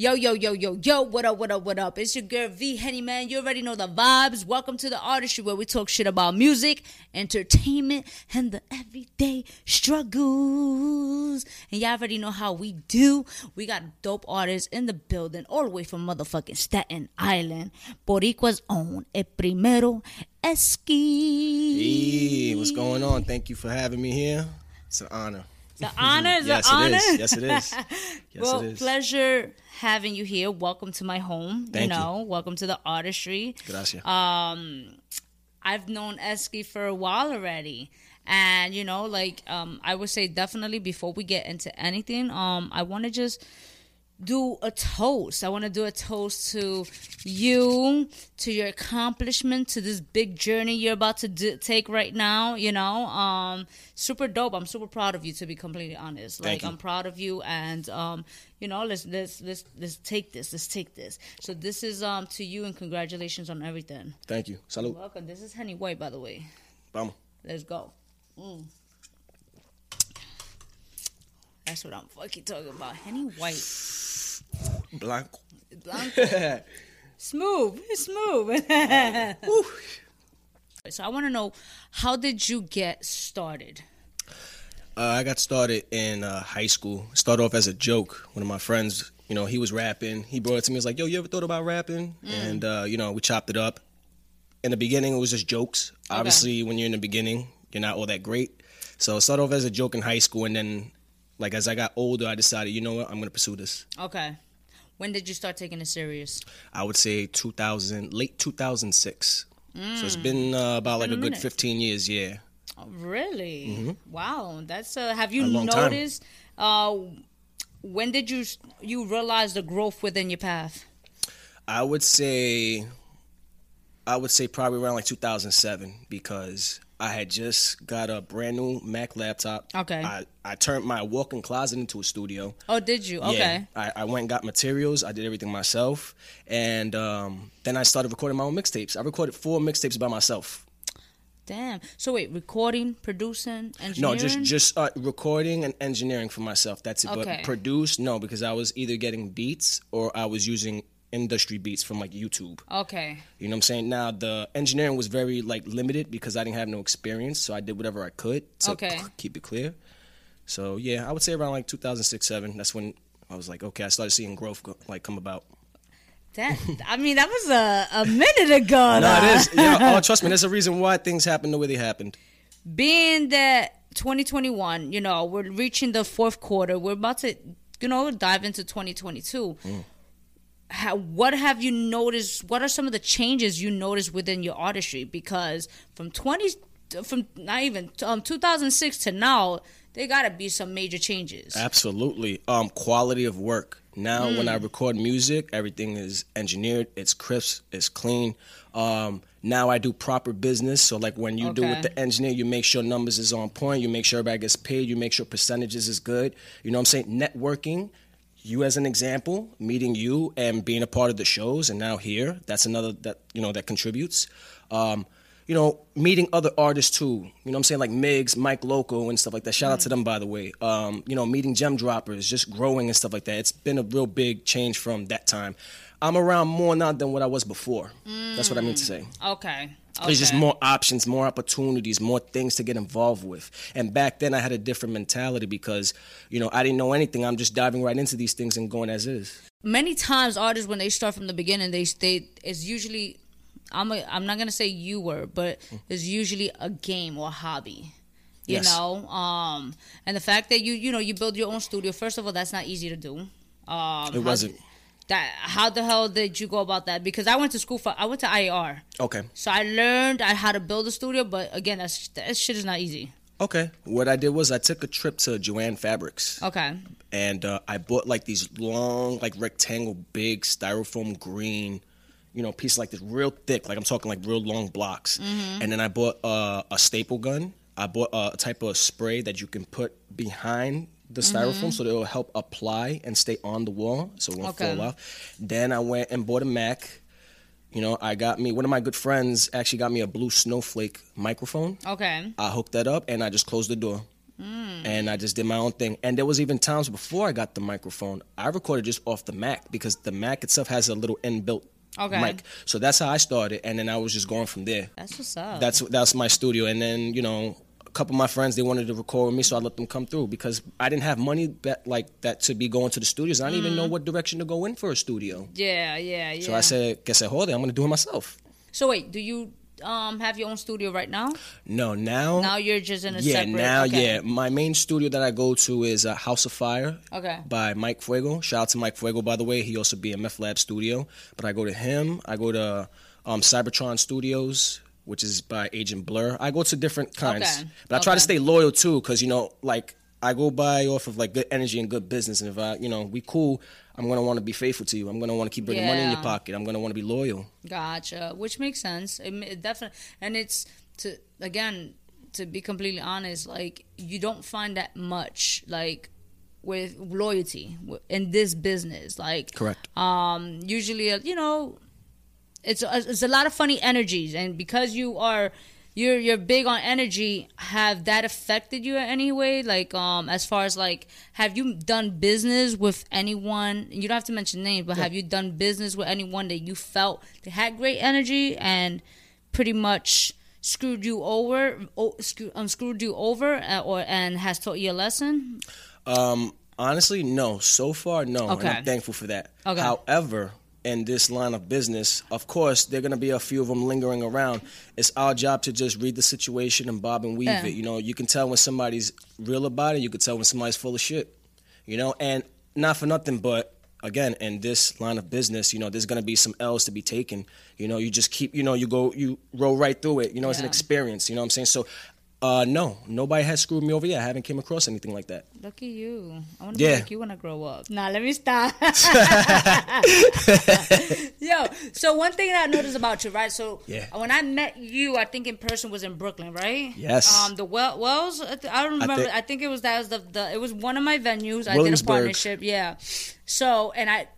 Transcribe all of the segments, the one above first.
Yo, yo, yo, yo, yo, what up, what up, what up? It's your girl V Henny Man. You already know the vibes. Welcome to the artistry where we talk shit about music, entertainment, and the everyday struggles. And y'all already know how we do. We got dope artists in the building, all the way from motherfucking Staten Island. Boricua's own El Primero Eski. Hey, what's going on? Thank you for having me here. It's an honor. The honor is yes, an honor. it is. Yes, it is. Yes, well, it is. pleasure having you here. Welcome to my home. Thank you you. know, welcome to the artistry. Gracias. Um, I've known Eski for a while already. And you know, like um, I would say definitely before we get into anything, um, I want to just do a toast. I want to do a toast to you, to your accomplishment, to this big journey you're about to do, take right now. You know, um, super dope. I'm super proud of you, to be completely honest. Like. I'm proud of you, and um, you know, let's let's let's let's take this. Let's take this. So this is um to you, and congratulations on everything. Thank you. Salud. Welcome. This is Henny White, by the way. Vamos. Let's go. Mm. That's what I'm fucking talking about. Henny White. Blanco. Blanco. smooth. It's smooth. so I want to know how did you get started? Uh, I got started in uh, high school. Started off as a joke. One of my friends, you know, he was rapping. He brought it to me. He was like, "Yo, you ever thought about rapping?" And uh, you know, we chopped it up. In the beginning, it was just jokes. Obviously, when you're in the beginning, you're not all that great. So it started off as a joke in high school, and then, like as I got older, I decided, you know what, I'm gonna pursue this. Okay. When did you start taking it serious? I would say 2000, late 2006. So it's been uh, about like been a a good 15 years, yeah. Oh, really? Wow. That's uh have you Mm-hmm. A noticed uh when did you you realize the growth within your path? I would say, I would say probably around like 2007 because I had just got a brand new Mac laptop. Okay. I, I turned my walk-in closet into a studio. Oh, did you? Yeah. Okay. I, I went and got materials. I did everything myself, and um, then I started recording my own mixtapes. I recorded four mixtapes by myself. Damn. So wait, recording, producing, engineering? No, just just uh, recording and engineering for myself. That's it. Okay. But produce, no, because I was either getting beats or I was using industry beats from like YouTube. Okay. You know what I'm saying? Now the engineering was very like limited because I didn't have no experience, so I did whatever I could to Okay. keep it clear. So yeah, I would say around like 2006, seven. That's when I was like, okay, I started seeing growth go, like come about. That I mean, that was a, a minute ago. No, it is. Yeah, oh, trust me. There's a reason why things happen the way they happened. Being that 2021, you know, we're reaching the fourth quarter. We're about to, you know, dive into 2022. Mm. How, what have you noticed? What are some of the changes you noticed within your artistry? Because from 20, from not even um 2006 to now, there got to be some major changes. Absolutely. Um, quality of work. Now, when I Mm. record music, everything is engineered. It's crisp. It's clean. Um, now I do proper business. So, like when you do with the engineer, you make sure numbers is on point. You make sure everybody gets paid. You make sure percentages is good. You know what I'm saying? Networking. You as an example, meeting you and being a part of the shows, and now here, that's another that you know that contributes. Um, you know, meeting other artists too. You know what I'm saying? Like Migs, Mike Loco, and stuff like that. Shout out to them, by the way. Um, you know, meeting gem droppers, just growing and stuff like that. It's been a real big change from that time. I'm around more now than what I was before. That's what I mean to say. okay. There's just more options, more opportunities, more things to get involved with. And back then, I had a different mentality because, you know, I didn't know anything. I'm just diving right into these things and going as is. many times artists when they start from the beginning they they it's usually i'm a, i'm not gonna say you were but it's usually a game or a hobby you Yes. know um and the fact that you you know you build your own studio first of all that's not easy to do um It wasn't. That how the hell did you go about that because i went to school for i went to IAR Okay. so i learned I how to build a studio but again that's that shit is not easy Okay. What I did was I took a trip to Jo-Ann Fabrics. okay and uh, I bought like these long, like rectangle, big styrofoam green, you know, pieces like this, real thick, like I'm talking like real long blocks. And then I bought uh, a staple gun. I bought uh, a type of spray that you can put behind the styrofoam mm-hmm. so that it will help apply and stay on the wall so it won't Okay. fall off. Then I went and bought a Mac. You know, I got me one of my good friends actually got me a blue snowflake microphone. okay I hooked that up and I just closed the door. Mm. and I just did my own thing. And there was even times before I got the microphone, I recorded just off the Mac because the Mac itself has a little inbuilt Okay. mic. So that's how I started, and then I was just going from there. That's what's up. That's that's my studio, and then you know. A couple of my friends they wanted to record with me, so I let them come through because I didn't have money that like that to be going to the studios. I didn't even know what direction to go in for a studio. yeah, yeah, yeah. So I said, "Guess I hold it. I'm gonna do it myself." So wait, do you um have your own studio right now? No, now, Now you're just in a yeah, separate. now, okay. yeah. My main studio that I go to is uh, House of Fire. Okay. By Mike Fuego. Shout out to Mike Fuego, by the way. He also be in Meth Lab Studio. But I go to him. I go to um, Cybertron Studios, which is by Agent Blur. I go to different kinds. Okay. But I try to stay loyal too, because you know, like I go by off of like good energy and good business. And if I, you know, we cool, I'm gonna want to be faithful to you. I'm gonna want to keep bringing money in your pocket. I'm gonna want to be loyal. Gotcha, which makes sense. It, it definitely, and it's to again to be completely honest, like you don't find that much like with loyalty in this business. Like, Correct. um, usually, uh, you know, it's a, it's a lot of funny energies, and because you are. You're, you're big on energy. Have that affected you in any way? Like, um, as far as like, have you done business with anyone? You don't have to mention names, but have you done business with anyone that you felt they had great energy and pretty much screwed you over, oh, screw, um, screwed you over, uh, or and has taught you a lesson? Um, honestly, no. So far, no. Okay. And I'm thankful for that. Okay. However, in this line of business, of course, there are going to be a few of them lingering around. It's our job to just read the situation and bob and weave Yeah. it. You know, you can tell when somebody's real about it. You can tell when somebody's full of shit. You know, and not for nothing, but again, in this line of business, you know, there's going to be some L's to be taken. You know, you just keep, you know, you go, you roll right through it. You know, it's an experience. You know what I'm saying? So, uh, no, nobody has screwed me over yet. I haven't came across anything like that. Look at you. I want to Yeah. be like you when I grow up. Nah, let me stop. Yo, so one thing that I noticed about you, right? So Yeah. when I met you, I think in person was in Brooklyn, right? Yes. Um, the well, Wells. I don't remember. I think- think, it was that was the, the it was one of my venues. I did a partnership. Yeah. So and I,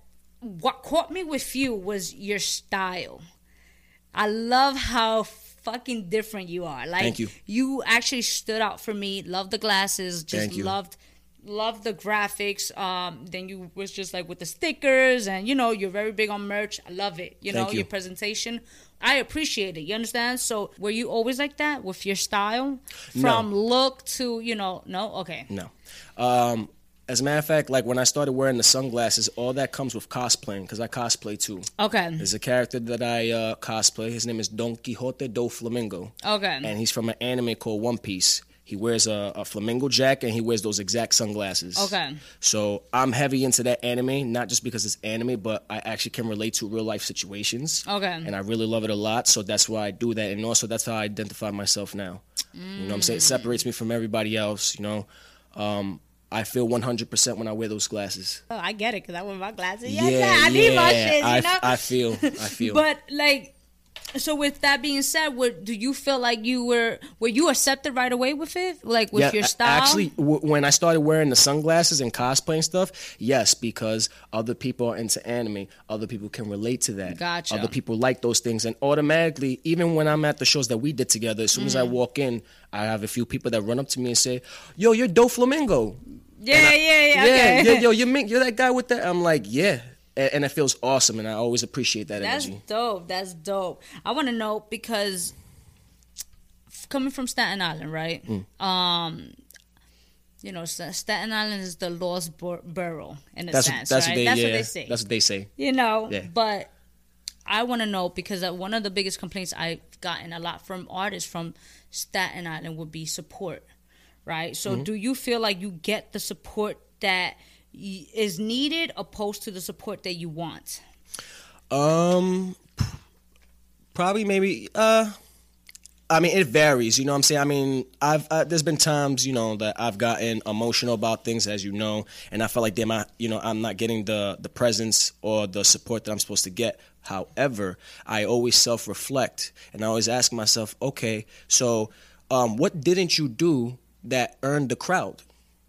what caught me with you was your style. I love how fucking different you are. Like Thank you. You actually stood out for me. Love the glasses. Just Thank you. loved loved the graphics. Um, then you was just like with the stickers and you know you're very big on merch. I love it. You know you. your presentation. I appreciate it. You understand? So were you always like that with your style, from look to you know? No, okay. No. Um, as a matter of fact, like when I started wearing the sunglasses, all that comes with cosplaying because I cosplay too. Okay. There's a character that I uh, cosplay. His name is Donquixote Doflamingo, Okay. and he's from an anime called One Piece. He wears a, a flamingo jacket and he wears those exact sunglasses. Okay. So I'm heavy into that anime, not just because it's anime, but I actually can relate to real life situations. Okay. And I really love it a lot. So that's why I do that. And also, that's how I identify myself now. You know what I'm saying? It separates me from everybody else. You know, um, I feel 100% when I wear those glasses. Oh, I get it because I wear my glasses. Yes, yeah, I need my shit. You I, know. I feel, I feel. But like, so with that being said, what do you feel like you were were you accepted right away with it, like with your a- style? Actually, w- when I started wearing the sunglasses and cosplaying stuff, yes, because other people are into anime. Other people can relate to that. Gotcha. Other people like those things, and automatically, even when I'm at the shows that we did together, as soon as I Mm. walk in, I have a few people that run up to me and say, "Yo, you're Doflamingo." Yeah, yeah, yeah, Yeah, okay. yeah, yo, you're Mink, you're that guy with that. I'm like, yeah, and, and it feels awesome, and I always appreciate that energy. That's energy. dope. That's dope. I want to know because coming from Staten Island, right? Mm. Um, you know, Staten Island is the lost bor- borough in a That's sense, that's right? what they that's yeah, what they say. That's what they say. you know Yeah. but i want to know because one of the biggest complaints i've gotten a lot from artists from staten island would be support right so Mm-hmm. do you feel like you get the support that y- is needed opposed to the support that you want Um, probably maybe. Uh, I mean, it varies. You know what I'm saying? I mean, I've uh, there's been times you know that I've gotten emotional about things, as you know, and I felt like damn, I you know I'm not getting the the presence or the support that I'm supposed to get. However, I always self reflect and I always ask myself, okay, so um, what didn't you do that earned the crowd?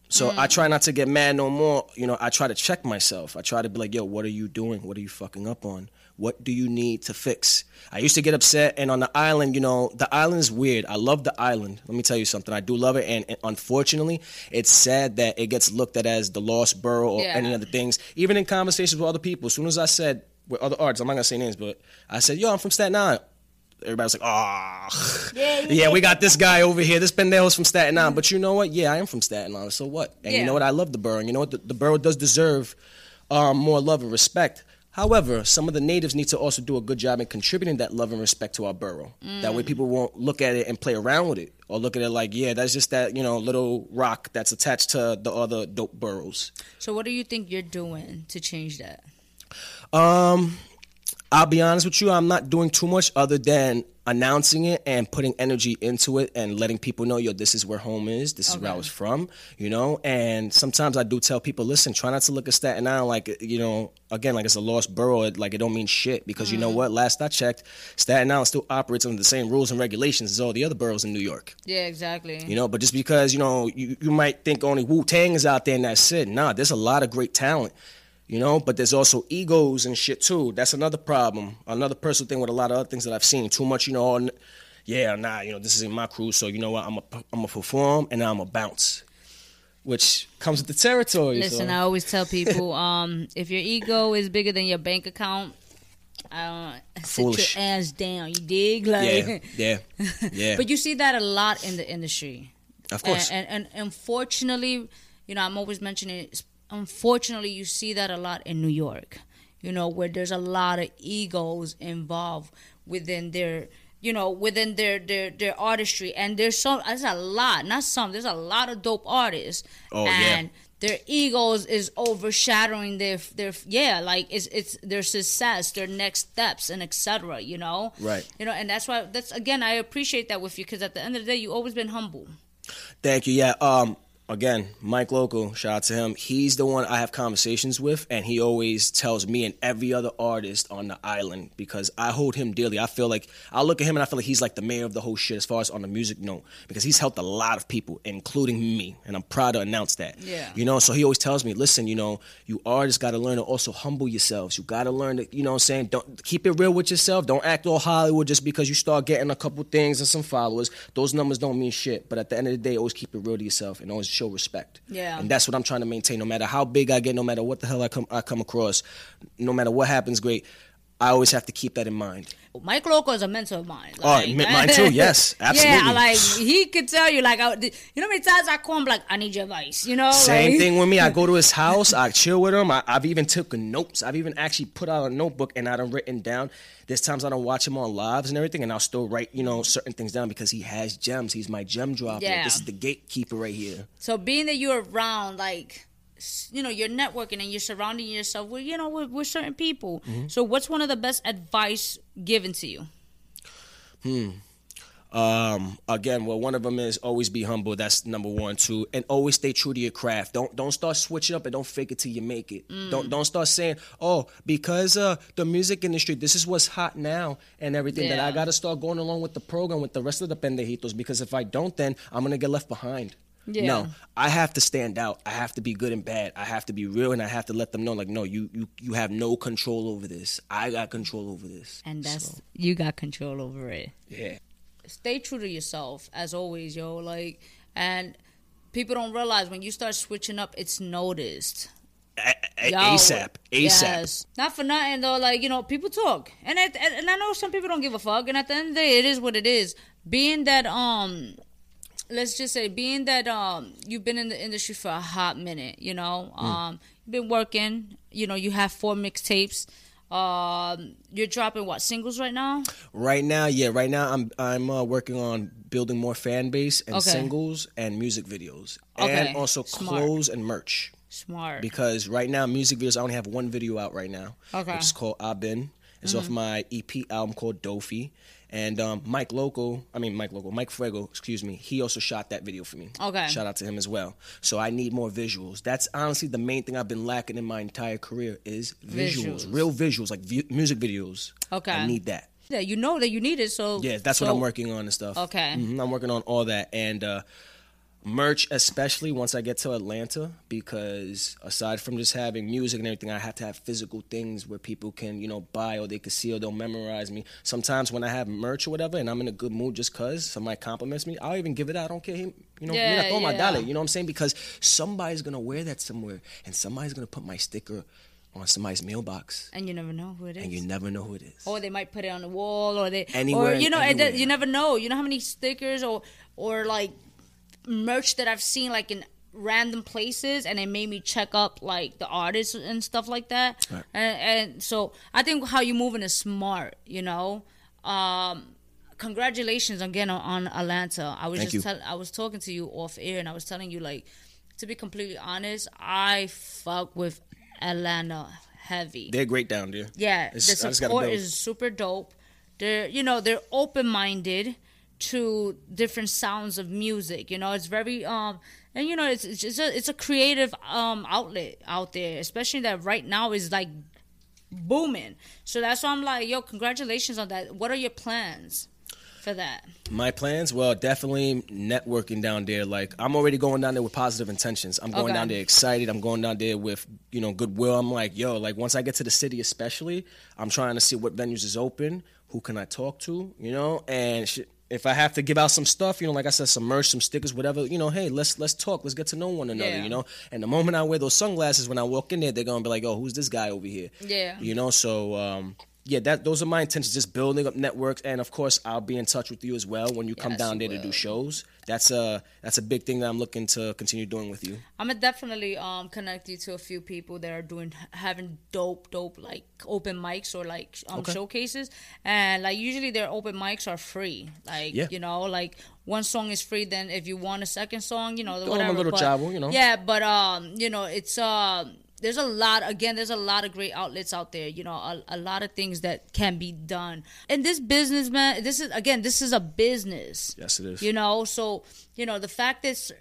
So I mm. try not to get mad no more. You know, I try to check myself. I try to be like, yo, what are you doing? What are you fucking up on? What do you need to fix? I used to get upset, and on the island, you know, the island is weird. I love the island. Let me tell you something. I do love it, and, and unfortunately, it's sad that it gets looked at as the lost borough or Yeah. any other things. Even in conversations with other people, as soon as I said with other artists, I'm not gonna say names, but I said, yo, I'm from Staten Island. Everybody's like, oh, Yeah, yeah, we got this guy over here. This pendejo's from Staten Island. But you know what? Yeah, I am from Staten Island. So what? And you know what? I love the borough. And you know what? The, the borough does deserve um, more love and respect. However, some of the natives need to also do a good job in contributing that love and respect to our borough. That way, people won't look at it and play around with it, or look at it like, yeah, that's just that you know little rock that's attached to the other dope boroughs. So what do you think you're doing to change that? Um, I'll be honest with you, I'm not doing too much other than announcing it and putting energy into it and letting people know, yo, this is where home is, this is where I was from, you know. And sometimes I do tell people, listen, try not to look at Staten Island like, you know, again, like it's a lost borough, it- like it don't mean shit. Because you know mm-hmm. what? Last I checked, Staten Island still operates under the same rules and regulations as all the other boroughs in New York. Yeah, exactly. You know, but just because, you know, you, you might think only Wu Tang is out there and that's it. Nah, there's a lot of great talent. You know, but there's also egos and shit too. That's another problem. Another personal thing with a lot of other things that I've seen. Too much, you know, yeah, nah, you know, this isn't my crew, so you know what, I'm a, I'm a perform and I'm a bounce. Which comes with the territory. Listen, so. I always tell people, um, if your ego is bigger than your bank account, uh, sit Foolish. your ass down. You dig? Like, yeah, yeah, yeah. but you see that a lot in the industry. of course. And, and, and unfortunately, you know, I'm always mentioning it. Unfortunately, you see that a lot in New York, you know, where there's a lot of egos involved within their, you know, within their their their artistry. And there's some, there's a lot, not some, there's a lot of dope artists. Oh, yeah. and their egos is overshadowing their their yeah like it's it's their success their next steps and etc you know Right. you know and that's why that's again i appreciate that with you because at the end of the day you always been humble Thank you. Yeah. Um. Again, Mike Loco, shout out to him. He's the one I have conversations with, and he always tells me and every other artist on the island because I hold him dearly. I feel like I look at him and I feel like he's like the mayor of the whole shit as far as on the music note because he's helped a lot of people, including me, and I'm proud to announce that. Yeah. You know, so he always tells me, listen, you know, you artists got to learn to also humble yourselves. You got to learn to, you know, what I'm saying, don't keep it real with yourself. Don't act all Hollywood just because you start getting a couple things and some followers. Those numbers don't mean shit. But at the end of the day, always keep it real to yourself and always show respect. Yeah. And that's what I'm trying to maintain. No matter how big I get, no matter what the hell I come I come across, no matter what happens, great. I always have to keep that in mind. Mike Loco is a mentor of mine. Oh, mi- mine too, yes, absolutely. Yeah, like he could tell you, like, oh, I, you know, how many times I call him, like, I need your advice. You know, Same like, thing with me. I go to his house. I chill with him. I, I've even taken notes. I've even actually put out a notebook and I done written down. There's times I don't watch him on lives and everything, and I'll still write, you know, certain things down because he has gems. He's my gem dropper. Yeah. This is the gatekeeper right here. So being that you're around, like, you know, you're networking and you're surrounding yourself with, you know, with, with certain people. Mm-hmm. So what's one of the best advice given to you? Hmm um, again, well, one of them is always be humble. That's number one, too, and always stay true to your craft. Don't don't start switching up and don't fake it till you make it. Don't don't start saying, oh, because uh the music industry, this is what's hot now and everything. That I got to start going along with the program with the rest of the pendejitos because if I don't, then I'm gonna get left behind. Yeah. No, I have to stand out. I have to be good and bad. I have to be real, and I have to let them know, like, no, you you you have no control over this. I got control over this. And that's, So, you got control over it. yeah. stay true to yourself as always, yo. Like, and people don't realize when you start switching up, it's noticed. A- a- ASAP. ASAP. Yes. Not for nothing though. Like you know, people talk, and it, and and I know some people don't give a fuck. And at the end of the day, it is what it is. Being that um, let's just say, being that um, you've been in the industry for a hot minute. You know, Hmm. um, you've been working. You know, you have four mixtapes. Um, you're dropping what singles right now? Right now, yeah, right now I'm I'm uh, working on building more fan base and Okay. singles and music videos, Okay, and also smart. clothes and merch. Smart. Because right now, music videos, I only have one video out right now, Okay. Mm-hmm. which is called I've Been. It's off my EP album called Doffy. And um, Mike Loco, I mean Mike Loco, Mike Fuego, excuse me, he also shot that video for me. Okay. Shout out to him as well. So I need more visuals. That's honestly the main thing I've been lacking in my entire career is visuals, Visuals. real visuals, like vi- music videos. Okay. I need that. yeah, you know that you need it. So Yeah, that's what I'm working on and stuff. Okay. Mhm, I'm working on all that, and uh, merch especially once i get to atlanta because aside from just having music and everything i have to have physical things where people can you know buy or they can see or they'll memorize me. Sometimes when i have merch or whatever and i'm in a good mood just cause somebody compliments me i'll even give it out. I don't care you know Yeah, throw my dollar you know what i'm saying? Because somebody's gonna wear that somewhere and somebody's gonna put my sticker on somebody's mailbox. And you never know who it is. and you never know who it is. Or they might put it on the wall, or they, Anywhere or you know, you never know. You know how many stickers or or like merch that I've seen like in random places, and it made me check up like the artists and stuff like that. Right. And, and so I think how you moving is smart. You know. Um, congratulations again on, on Atlanta. I was Thank just tell, I was talking to you off air, and I was telling you like, to be completely honest, I fuck with Atlanta heavy. they're great down there Yeah, It's- the support is super dope. They're you know they're open minded to different sounds of music. You know, it's very um and you know it's it's just a, it's a creative um outlet out there, especially that right now is like booming. So that's why I'm like, yo, congratulations on that. What are your plans for that? My plans, well, definitely networking down there. Like I'm already going down there with positive intentions. I'm going Okay. down there excited. I'm going down there with you know goodwill. I'm like, yo, like once I get to the city, especially, I'm trying to see what venues is open. Who can I talk to? You know, and if I have to give out some stuff, you know, like I said, some merch, some stickers, whatever. You know, hey, let's let's talk. Let's get to know one another. Yeah. You know, and the moment I wear those sunglasses, when I walk in there, they're gonna be like, oh, who's this guy over here? Yeah. You know, so um, yeah, that those are my intentions. Just building up networks, and of course, I'll be in touch with you as well when you come down there to do shows. That's a that's a big thing that I'm looking to continue doing with you. I'm gonna definitely um connect you to a few people that are doing having dope, dope like open mics or like um Okay. showcases, and like usually their open mics are free. Like Yeah. you know, like one song is free. Then if you want a second song, you know, them a little but, you know. Yeah, but um, you know, it's um. There's a lot again. There's a lot of great outlets out there. You know, a, a lot of things that can be done. And this business, man, this is again, this is a business. Yes, it is. You know, so you know the fact is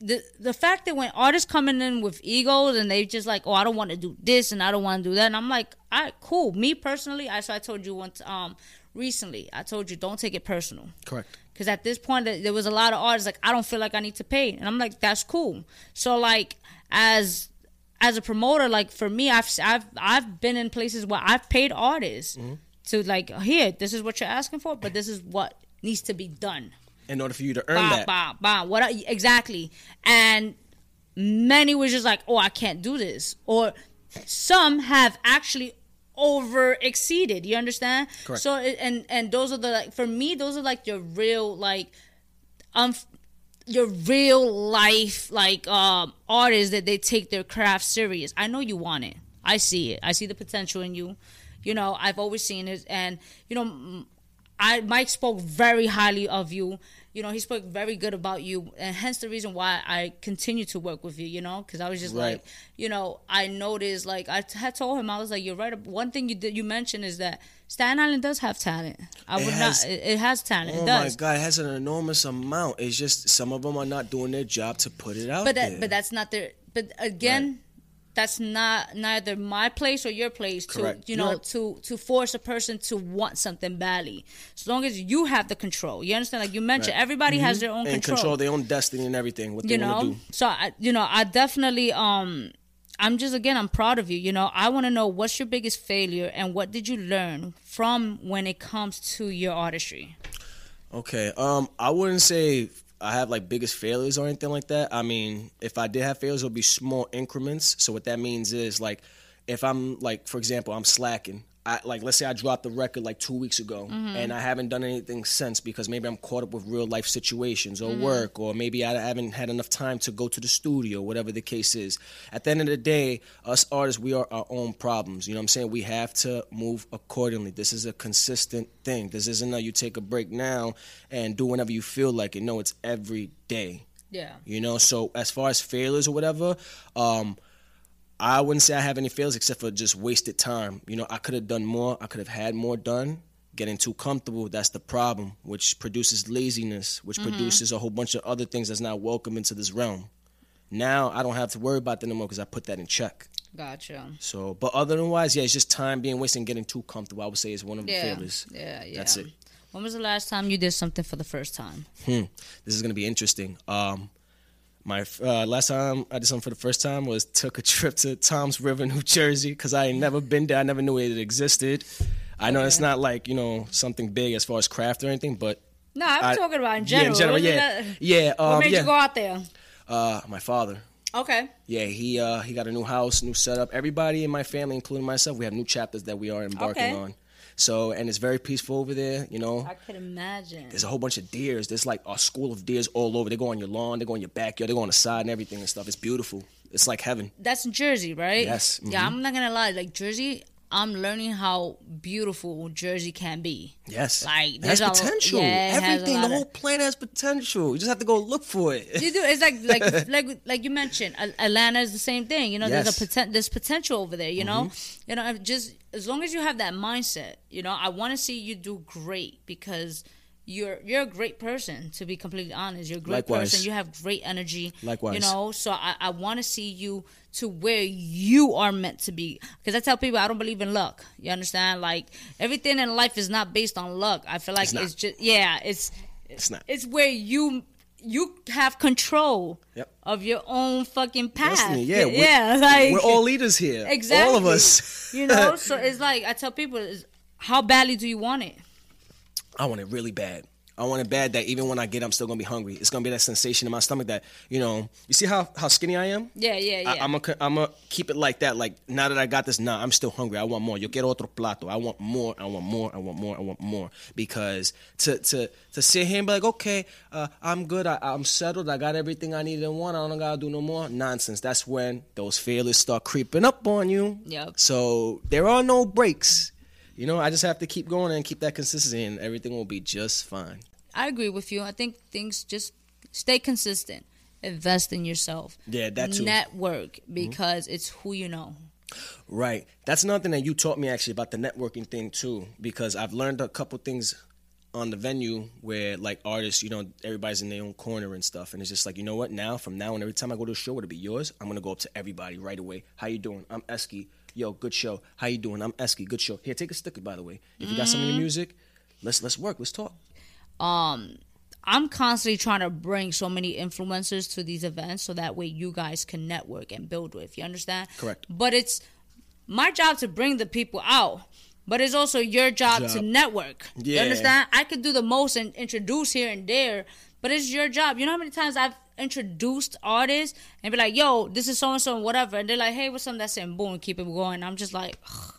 the the fact that when artists coming in with egos and they just like, oh, I don't want to do this and I don't want to do that, and I'm like, all right, cool. Me personally, I so I told you once um recently, I told you don't take it personal. Correct. Because at this point, there was a lot of artists like I don't feel like I need to pay, and I'm like, that's cool. So like as as a promoter, like for me, I've I've I've been in places where I've paid artists to like here, this is what you're asking for, but this is what needs to be done. In order for you to earn Bah, that, bah, bah. What I, exactly? And many was just like, oh, I can't do this, or some have actually over exceeded. You understand? Correct. So and and those are the like for me, those are like your real like um your real life like um artists that they take their craft serious. I know you want it. I see it. I see the potential in you. You know, I've always seen it, and you know, I Mike spoke very highly of you. You know, he spoke very good about you, and hence the reason why I continue to work with you. You know, because I was just Right. like, you know, I noticed like I had told him I was like, you're right. One thing you did you mentioned is that Staten Island does have talent. I It would has- not. It, it has talent. oh it my god, it has an enormous amount. It's just some of them are not doing their job to put it out but there. that, but that's not their. But again, that's not neither my place or your place to Correct. you You're know right. to to force a person to want something badly. As long as you have the control, you understand. Like you mentioned, everybody has their own and control. control their own destiny and everything. What they you want to know. do. So I, you know, I definitely um. I'm just again I'm proud of you. You know, I want to know what's your biggest failure and what did you learn from when it comes to your artistry. Okay. Um, I wouldn't say I have like biggest failures or anything like that. I mean, if I did have failures, it'll be small increments. So what that means is like, if I'm like, for example, I'm slacking. I, like let's say I dropped the record like two weeks ago and I haven't done anything since because maybe I'm caught up with real life situations or work or maybe I haven't had enough time to go to the studio, whatever the case is. At the end of the day, us artists, we are our own problems. You know what I'm saying? We have to move accordingly. This is a consistent thing. This isn't a you take a break now and do whenever you feel like it. No, it's every day. Yeah. You know, so as far as failures or whatever, um, I wouldn't say I have any failures except for just wasted time. You know, I could have done more. I could have had more done. Getting too comfortable, that's the problem, which produces laziness, which produces a whole bunch of other things that's not welcome into this realm. Now I don't have to worry about that anymore because I put that in check. Gotcha. So, but otherwise, yeah, it's just time being wasted and getting too comfortable. I would say is one of the Yeah. failures. Yeah. Yeah. That's it. When was the last time you did something for the first time? Hmm. This is gonna be interesting. Um, My uh, last time I did something for the first time was took a trip to Toms River, New Jersey, because I ain't never been there. I never knew it existed. I know it's not like you know something big as far as craft or anything, but No, I'm I- talking about in yeah, general. in general, yeah, that- yeah. What Um, made yeah. you go out there? Uh, my father. Okay. Yeah, he uh, he got a new house, new setup. Everybody in my family, including myself, we have new chapters that we are embarking Okay. on. So, and it's very peaceful over there. You know, I could imagine. there's a whole bunch of deers. There's like a school of deers all over. They go on your lawn, they go on your backyard, they go on the side and everything and stuff. It's beautiful. It's like heaven. That's in Jersey, right? Yes, Yeah, mhm. I'm not gonna lie. Like Jersey, I'm learning how beautiful Jersey can be. Yes, Like, has there's a- potential. yeah, it has Everything, the lot of- whole planet has potential. You just have to go look for it. You do. It's like like like like you mentioned. Atlanta is the same thing. You know, there's a poten- there's potential over there. You know, mm-hmm. you know, just as long as you have that mindset. You know, I want to see you do great because. You're you're a great person to be completely honest. You're a great Likewise. person. You have great energy. Likewise. You know, so I, I want to see you to where you are meant to be. Because I tell people I don't believe in luck. You understand? Like everything in life is not based on luck. I feel like It's it's, just yeah. It's It's not. it's where you you have control Yep. of your own fucking path. Destiny, yeah, we're- yeah, like We're all leaders here. exactly All of us. you know, so it's like I tell people, is how badly do you want it? I want it really bad. I want it bad that even when I get, I'm still gonna be hungry. It's gonna be that sensation in my stomach that you know. You see how how skinny I am? Yeah, yeah, yeah. I, I'm gonna I'm gonna keep it like that. Like now that I got this, nah, I'm still hungry. I want more. Yo quiero otro plato. I want more. I want more. I want more. I want more. Because to to to sit here and be like, okay, uh, I'm good. I, I'm settled. I got everything I need and want. I don't gotta do no more nonsense. That's when those failures start creeping up on you. Yep. So there are no breaks. You know, I just have to keep going and keep that consistency, and everything will be just fine. I agree with you. I think things just stay consistent. Invest in yourself. Yeah, that too. Mm-hmm. Network because it's who you know. Right. That's another thing that you taught me actually about the networking thing too, because I've learned a couple things on the venue where like artists, you know, everybody's in their own corner and stuff, and it's just like, you know what? Now, from now on, every time I go to a show, it'll be yours. I'm gonna go up to everybody right away. How you doing? I'm Eski. Yo, good show. How you doing? I'm Eski. Good show. Here, take a sticker, by the way. If you got some of your music, let's let's work. Let's talk. um I'm constantly trying to bring so many influencers to these events so that way you guys can network and build with. You understand? Correct. But it's my job to bring the people out. But it's also your job, to Job. network. You Yeah. understand? I could do the most and introduce here and there, but it's your job. You know how many times I've introduced artists and be like, yo, this is so and so and whatever. And they're like, hey, what's up? That's. And boom, keep it going. I'm just like, ugh.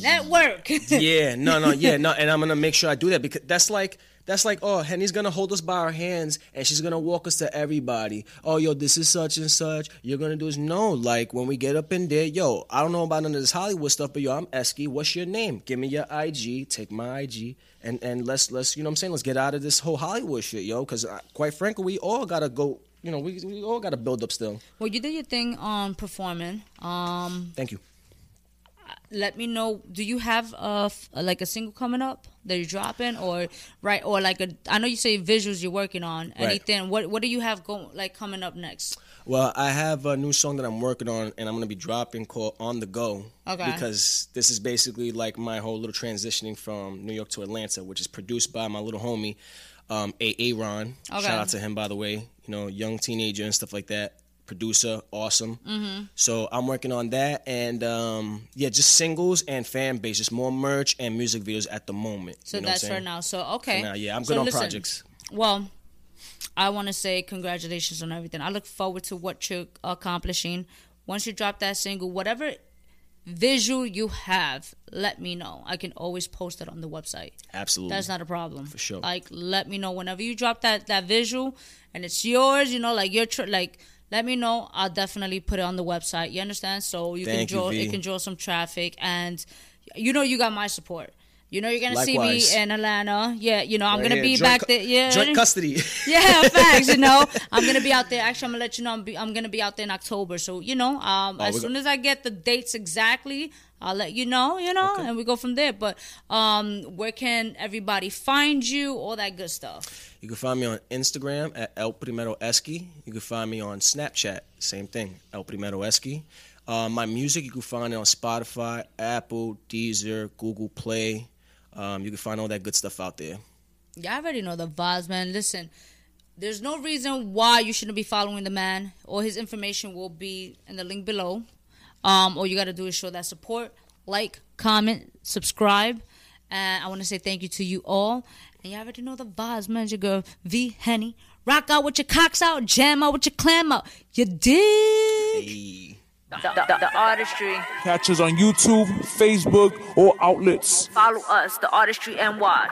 network. yeah, no, no, yeah, no, and I'm gonna make sure I do that because that's like that's like oh, Henny's gonna hold us by our hands and she's gonna walk us to everybody. Oh, yo, this is such and such. You're gonna do is no, like when we get up in there, yo, I don't know about none of this Hollywood stuff, but yo, I'm Eski. What's your name? Give me your IG. Take my IG. And, and let's let's you know what I'm saying let's get out of this whole Hollywood shit yo because quite frankly we all gotta go you know we, we all gotta build up still well, you did your thing on performing. Um, thank you let me know. Do you have a like a single coming up that you're dropping, or right, or like a? I know you say visuals you're working on. Right. Anything? What What do you have going like coming up next? Well, I have a new song that I'm working on, and I'm gonna be dropping called "On the Go." Okay. Because this is basically like my whole little transitioning from New York to Atlanta, which is produced by my little homie, um, A. Ron. Okay. Shout out to him, by the way. You know, young teenager and stuff like that. Producer, awesome. Mm-hmm. So I'm working on that, and um, yeah, just singles and fan base, just more merch and music videos at the moment. So you know what that's for now. So okay. For now, yeah, I'm So good on listen, projects. Well, I want to say congratulations on everything. I look forward to what you're accomplishing. Once you drop that single, whatever visual you have, let me know. I can always post it on the website. Absolutely. That's not a problem. For sure. Like, let me know whenever you drop that that visual and it's yours. You know, like you're tr- like. Let me know. I'll definitely put it on the website. You understand? So you can Thank you, draw. V. it can draw some traffic, and you know you got my support. You know you're gonna Likewise. see me in Atlanta. Yeah, you know I'm Right gonna here, be joint back there. Yeah, Joint custody. yeah, facts. You know, I'm gonna be out there. Actually, I'm gonna let you know. I'm, be, I'm gonna be out there in October. So you know, um, Oh, as soon go- as I get the dates exactly, I'll let you know. You know, and we go from there. But um, where can everybody find you? All that good stuff. You can find me on Instagram at El Primero Eski. You can find me on Snapchat, same thing, El Primero Eski. Uh, my music, you can find it on Spotify, Apple, Deezer, Google Play. Um, you can find all that good stuff out there. Yeah, I already know the vibes, man. Listen, there's no reason why you shouldn't be following the man. All his information will be in the link below. Um, all you got to do is show that support, like, comment, subscribe. And I want to say thank you to you all. And you already know the vibes, man. Your girl, V. Henny. Rock out with your cocks out, jam out with your clam out. You dig? Hey. The, the, the artistry. Catch us on YouTube, Facebook, or outlets. Follow us, the artistry NY.